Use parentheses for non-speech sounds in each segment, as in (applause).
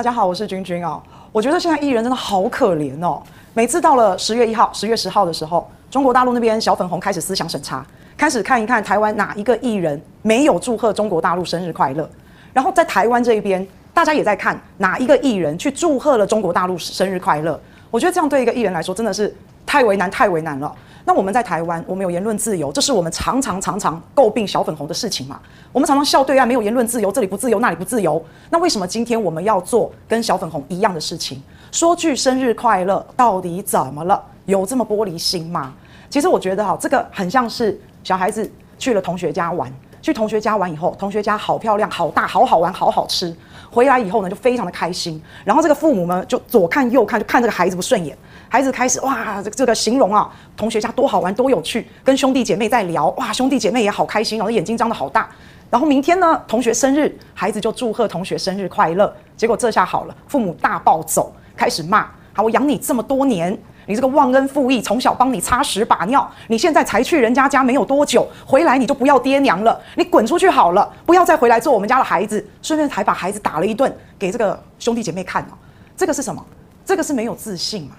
大家好，我是君君哦。我觉得现在艺人真的好可怜哦。每次到了十月一号、十月十号的时候，中国大陆那边小粉红开始思想审查，开始看一看台湾哪一个艺人没有祝贺中国大陆生日快乐。然后在台湾这一边，大家也在看哪一个艺人去祝贺了中国大陆生日快乐。我觉得这样对一个艺人来说真的是太为难、太为难了。那我们在台湾，我们有言论自由，这是我们常常常常诟病小粉红的事情嘛？我们常常笑对岸没有言论自由，这里不自由，那里不自由。那为什么今天我们要做跟小粉红一样的事情？说句生日快乐，到底怎么了？有这么玻璃心吗？其实我觉得哈，这个很像是小孩子去了同学家玩，去同学家玩以后，同学家好漂亮、好大、好好玩、好好吃，回来以后呢，就非常的开心。然后这个父母呢，就左看右看，就看这个孩子不顺眼。孩子开始哇，这个形容啊，同学家多好玩多有趣，跟兄弟姐妹在聊哇，兄弟姐妹也好开心，然后眼睛张得好大。然后明天呢，同学生日，孩子就祝贺同学生日快乐。结果这下好了，父母大暴走，开始骂：好，我养你这么多年，你这个忘恩负义，从小帮你擦屎把尿，你现在才去人家家没有多久，回来你就不要爹娘了，你滚出去好了，不要再回来做我们家的孩子。顺便还把孩子打了一顿给这个兄弟姐妹看哦。这个是什么？这个是没有自信嘛？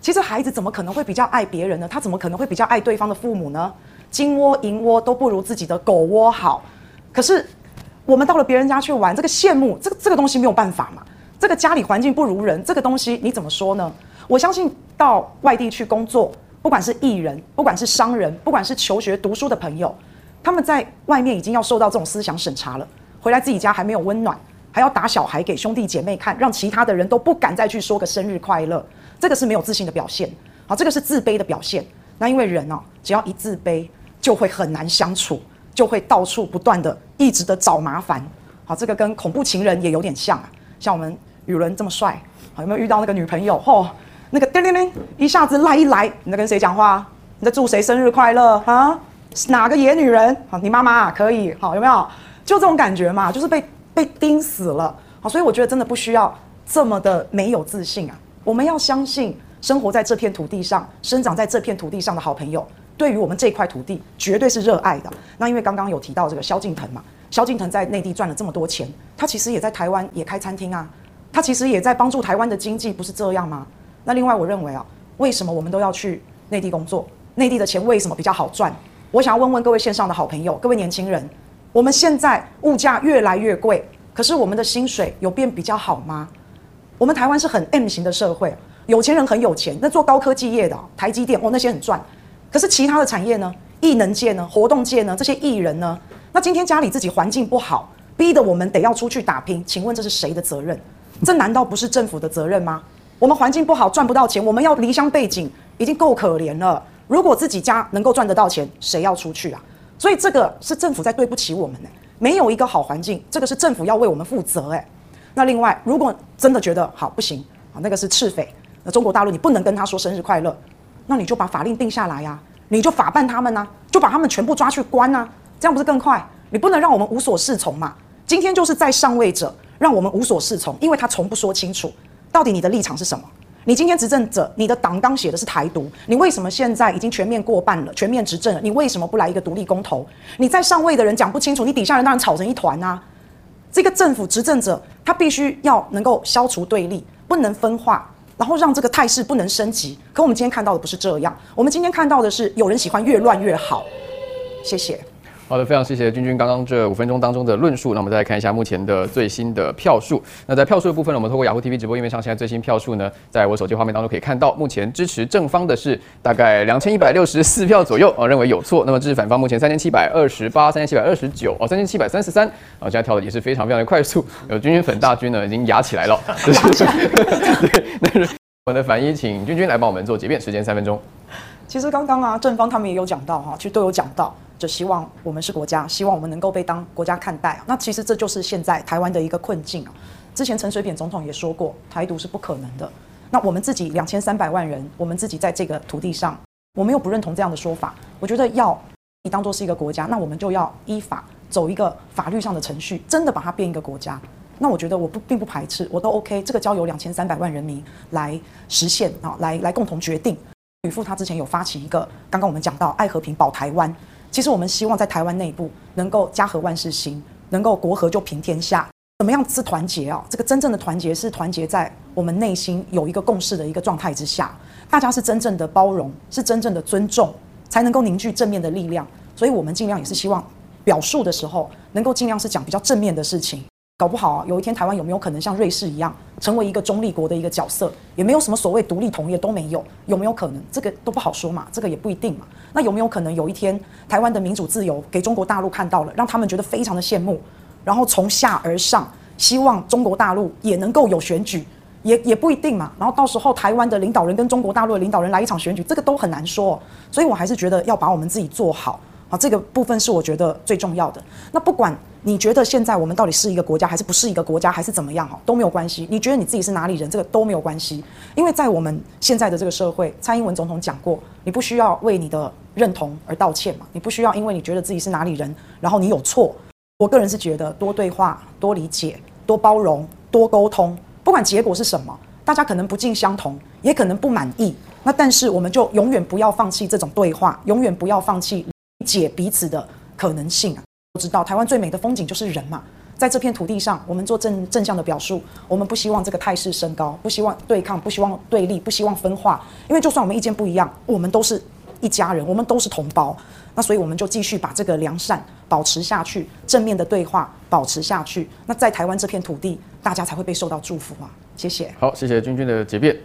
其实孩子怎么可能会比较爱别人呢？他怎么可能会比较爱对方的父母呢？金窝银窝都不如自己的狗窝好。可是我们到了别人家去玩，这个羡慕，这个这个东西没有办法嘛。这个家里环境不如人，这个东西你怎么说呢？我相信到外地去工作，不管是艺人，不管是商人，不管是求学读书的朋友，他们在外面已经要受到这种思想审查了，回来自己家还没有温暖，还要打小孩给兄弟姐妹看，让其他的人都不敢再去说个生日快乐。这个是没有自信的表现，好，这个是自卑的表现。那因为人哦，只要一自卑，就会很难相处，就会到处不断的一直的找麻烦。好，这个跟恐怖情人也有点像啊。像我们宇伦这么帅，好，有没有遇到那个女朋友？嚯、那个叮铃铃，一下子赖一来，你在跟谁讲话？你在祝谁生日快乐啊？哪个野女人？好，你妈妈可以。好，有没有？就这种感觉嘛，就是被被盯死了。好，所以我觉得真的不需要这么的没有自信啊。我们要相信，生活在这片土地上、生长在这片土地上的好朋友，对于我们这块土地绝对是热爱的。那因为刚刚有提到这个萧敬腾嘛，萧敬腾在内地赚了这么多钱，他其实也在台湾也开餐厅啊，他其实也在帮助台湾的经济，不是这样吗？那另外，我认为啊，为什么我们都要去内地工作？内地的钱为什么比较好赚？我想要问问各位线上的好朋友，各位年轻人，我们现在物价越来越贵，可是我们的薪水有变比较好吗？我们台湾是很 M 型的社会，有钱人很有钱，那做高科技业的，台积电哦，那些很赚。可是其他的产业呢？艺能界呢？活动界呢？这些艺人呢？那今天家里自己环境不好，逼得我们得要出去打拼，请问这是谁的责任？这难道不是政府的责任吗？我们环境不好，赚不到钱，我们要离乡背井，已经够可怜了。如果自己家能够赚得到钱，谁要出去啊？所以这个是政府在对不起我们呢。没有一个好环境，这个是政府要为我们负责诶。那另外，如果真的觉得好不行啊，那个是赤匪，那中国大陆你不能跟他说生日快乐，那你就把法令定下来呀、你就法办他们呐、就把他们全部抓去关呐、这样不是更快？你不能让我们无所适从嘛？今天就是在上位者让我们无所适从，因为他从不说清楚到底你的立场是什么。你今天执政者，你的党纲写的是台独，你为什么现在已经全面过半了，全面执政了，你为什么不来一个独立公投？你在上位的人讲不清楚，你底下人当然吵成一团啊。这个政府执政者，他必须要能够消除对立，不能分化，然后让这个态势不能升级。可我们今天看到的不是这样，我们今天看到的是有人喜欢越乱越好。谢谢。好的，非常谢谢君君刚刚这五分钟当中的论述。那我们再来看一下目前的最新的票数。那在票数的部分呢，我们透过雅虎 TV 直播页面上，现在最新票数呢，在我手机画面当中可以看到，目前支持正方的是大概两千一百六十四票左右啊，认为有错。那么支持反方目前三千七百二十八、三千七百二十九哦，三千七百三十三啊，现在跳的也是非常非常的快速。有君君粉大军呢，已经压起来了。(laughs) (laughs) 对，那是我们的反一，请君君来帮我们做结辩，时间三分钟。其实刚刚啊，正方他们也有讲到哈，其实都有讲到。就希望我们是国家，希望我们能够被当国家看待。那其实这就是现在台湾的一个困境啊。之前陈水扁总统也说过，台独是不可能的。那我们自己两千三百万人，我们自己在这个土地上，我们又不认同这样的说法。我觉得要你当做是一个国家，那我们就要依法走一个法律上的程序，真的把它变一个国家。那我觉得我不并不排斥，我都 OK。这个交由两千三百万人民来实现啊，来来共同决定。吕富他之前有发起一个，刚刚我们讲到爱和平保台湾。其实我们希望在台湾内部能够家和万事兴，能够国和就平天下。怎么样是团结啊？这个真正的团结是团结在我们内心有一个共识的一个状态之下，大家是真正的包容，是真正的尊重，才能够凝聚正面的力量。所以我们尽量也是希望表述的时候，能够尽量是讲比较正面的事情。搞不好啊，有一天台湾有没有可能像瑞士一样，成为一个中立国的一个角色？也没有什么所谓独立同业都没有，有没有可能？这个都不好说嘛，这个也不一定嘛。那有没有可能有一天台湾的民主自由给中国大陆看到了，让他们觉得非常的羡慕，然后从下而上希望中国大陆也能够有选举，也也不一定嘛。然后到时候台湾的领导人跟中国大陆的领导人来一场选举，这个都很难说。所以我还是觉得要把我们自己做好。好，这个部分是我觉得最重要的。那不管你觉得现在我们到底是一个国家还是不是一个国家，还是怎么样哈，都没有关系。你觉得你自己是哪里人，这个都没有关系。因为在我们现在的这个社会，蔡英文总统讲过，你不需要为你的认同而道歉嘛，你不需要因为你觉得自己是哪里人，然后你有错。我个人是觉得多对话、多理解、多包容、多沟通，不管结果是什么，大家可能不尽相同，也可能不满意。那但是我们就永远不要放弃这种对话，永远不要放弃。解彼此的可能性啊！我知道台湾最美的风景就是人嘛，在这片土地上，我们做正正向的表述，我们不希望这个态势升高，不希望对抗，不希望对立，不希望分化。因为就算我们意见不一样，我们都是一家人，我们都是同胞。那所以我们就继续把这个良善保持下去，正面的对话保持下去。那在台湾这片土地，大家才会被受到祝福啊！谢谢。好，谢谢君君的解辩。